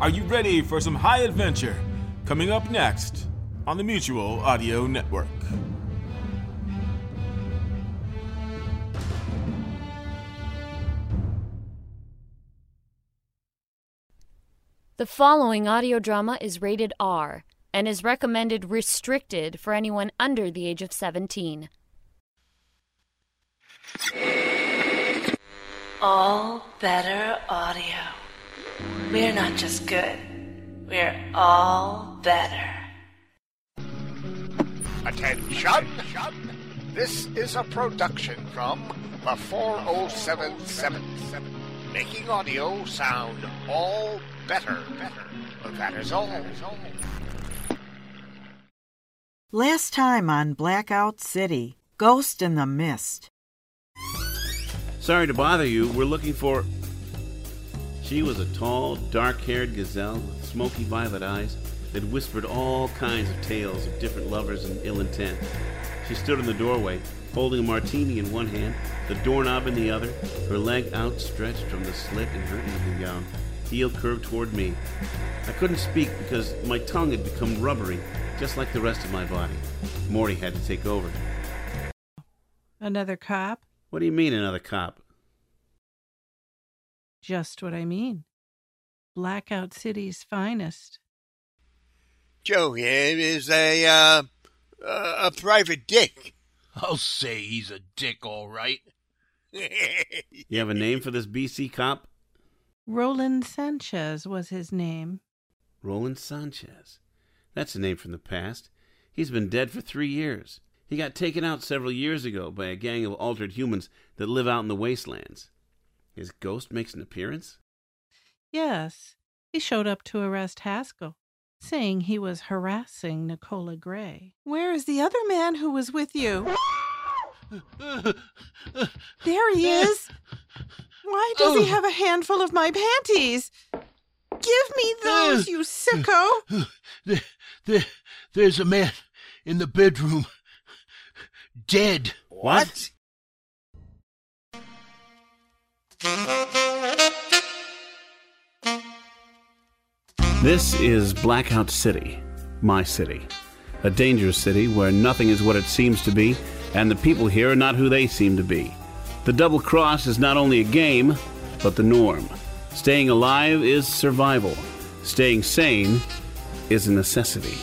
Are you ready for some high adventure? Coming up next on the Mutual Audio Network. The following audio drama is rated R and is recommended restricted for anyone under the age of 17. All better audio. We're not just good, we're all better. Attention! This is a production from the 40777. Making audio sound all better. That is all. Last time on Blackout City Ghost in the Mist. Sorry to bother you. We're looking for. She was a tall, dark haired gazelle with smoky violet eyes that whispered all kinds of tales of different lovers and ill intent. She stood in the doorway, holding a martini in one hand, the doorknob in the other, her leg outstretched from the slit in her evening gown, heel curved toward me. I couldn't speak because my tongue had become rubbery, just like the rest of my body. Morty had to take over. Another cop? What do you mean, another cop? Just what I mean. Blackout City's finest. Joe here is a, uh, uh, a private dick. I'll say he's a dick, all right. You have a name for this BC cop? Roland Sanchez was his name. Roland Sanchez. That's a name from the past. He's been dead for three years. He got taken out several years ago by a gang of altered humans that live out in the wastelands. His ghost makes an appearance? Yes, he showed up to arrest Haskell, saying he was harassing Nicola Gray. Where is the other man who was with you? There he is. Why does he have a handful of my panties? Give me those, you sicko! There, there, there's a man in the bedroom. Dead. What? This is Blackout City, my city. A dangerous city where nothing is what it seems to be, and the people here are not who they seem to be. The double cross is not only a game, but the norm. Staying alive is survival. Staying sane is a necessity.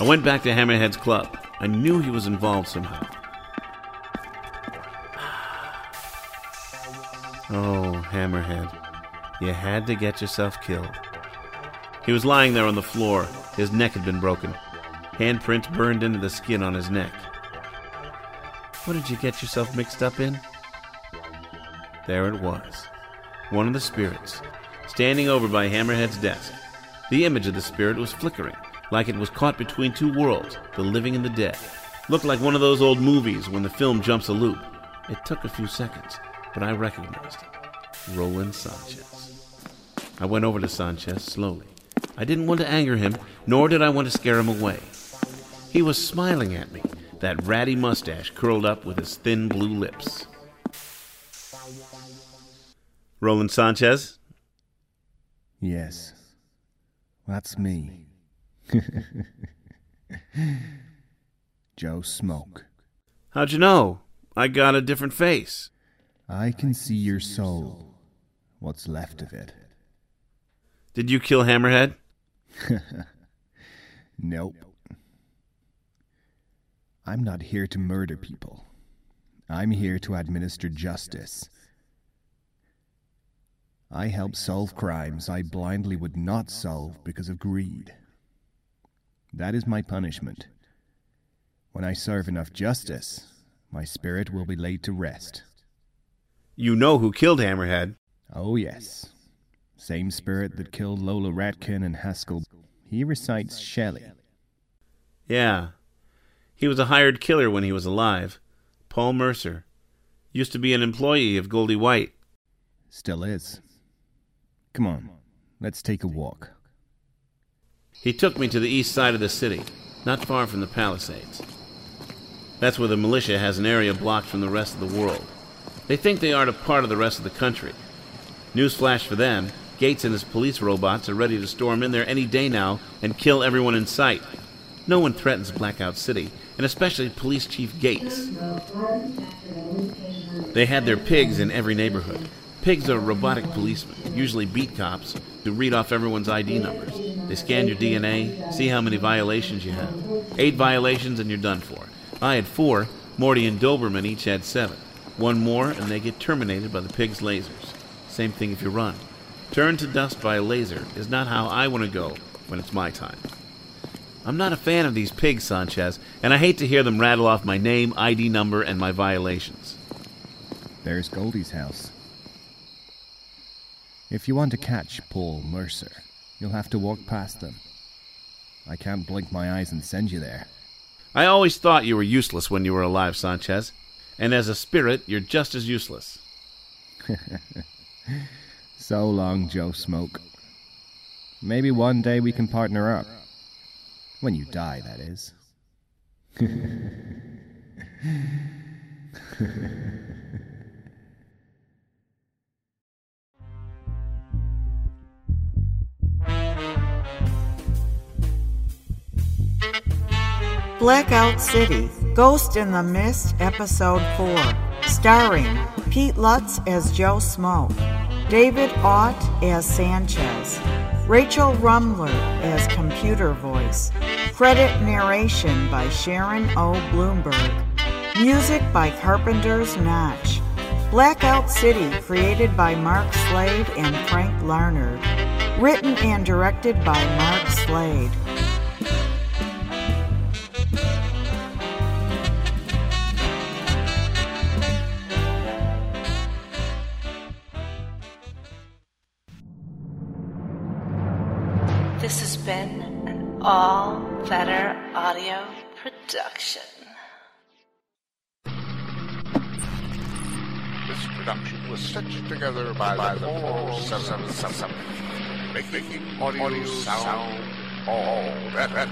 I went back to Hammerhead's club. I knew he was involved somehow. Oh, Hammerhead. You had to get yourself killed. He was lying there on the floor. His neck had been broken. Handprints burned into the skin on his neck. What did you get yourself mixed up in? There it was. One of the spirits, standing over by Hammerhead's desk. The image of the spirit was flickering, like it was caught between two worlds, the living and the dead. Looked like one of those old movies when the film jumps a loop. It took a few seconds, but I recognized him Roland Sanchez. I went over to Sanchez slowly. I didn't want to anger him, nor did I want to scare him away. He was smiling at me, that ratty mustache curled up with his thin blue lips. Roland Sanchez? Yes, that's me. Joe Smoke. How'd you know? I got a different face. I can see your soul. What's left of it. Did you kill Hammerhead? Nope. I'm not here to murder people. I'm here to administer justice. I help solve crimes I blindly would not solve because of greed. That is my punishment. When I serve enough justice, my spirit will be laid to rest. You know who killed Hammerhead. Oh, yes. Same spirit that killed Lola Ratkin and Haskell. He recites Shelley. Yeah. He was a hired killer when he was alive. Paul Mercer. Used to be an employee of Goldie White. Still is. Come on, let's take a walk. He took me to the east side of the city, not far from the Palisades. That's where the militia has an area blocked from the rest of the world. They think they aren't a part of the rest of the country. Newsflash for them Gates and his police robots are ready to storm in there any day now and kill everyone in sight. No one threatens Blackout City, and especially Police Chief Gates. They had their pigs in every neighborhood. Pigs are robotic policemen, usually beat cops, who read off everyone's ID numbers. They scan your DNA, see how many violations you have. Eight violations and you're done for. I had four, Morty and Doberman each had seven. One more and they get terminated by the pig's lasers. Same thing if you run. Turned to dust by a laser is not how I want to go when it's my time. I'm not a fan of these pigs, Sanchez, and I hate to hear them rattle off my name, ID number, and my violations. There's Goldie's house. If you want to catch Paul Mercer, you'll have to walk past them. I can't blink my eyes and send you there. I always thought you were useless when you were alive, Sanchez. And as a spirit, you're just as useless. so long, Joe Smoke. Maybe one day we can partner up. When you die, that is. Blackout City, Ghost in the Mist, Episode 4, starring Pete Lutz as Joe Smoke, David Ott as Sanchez, Rachel Rumler as Computer Voice, credit narration by Sharon O. Bloomberg, music by Carpenter's Notch, Blackout City, created by Mark Slade and Frank Larnard, written and directed by Mark Slade. Production was stitched together by, by the 477, making audio sound all better.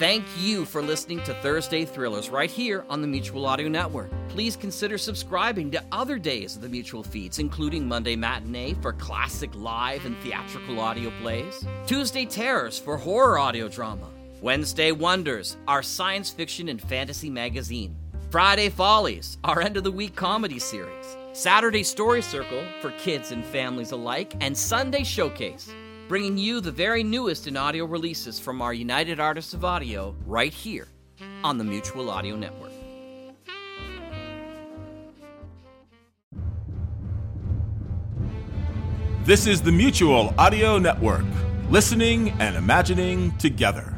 Thank you for listening to Thursday Thrillers right here on the Mutual Audio Network. Please consider subscribing to other days of the Mutual feeds, including Monday Matinee for classic live and theatrical audio plays, Tuesday Terrors for horror audio drama, Wednesday Wonders, our science fiction and fantasy magazine, Friday Follies, our end of the week comedy series, Saturday Story Circle for kids and families alike, and Sunday Showcase bringing you the very newest in audio releases from our United Artists of Audio right here on the Mutual Audio Network. This is the Mutual Audio Network, listening and imagining together.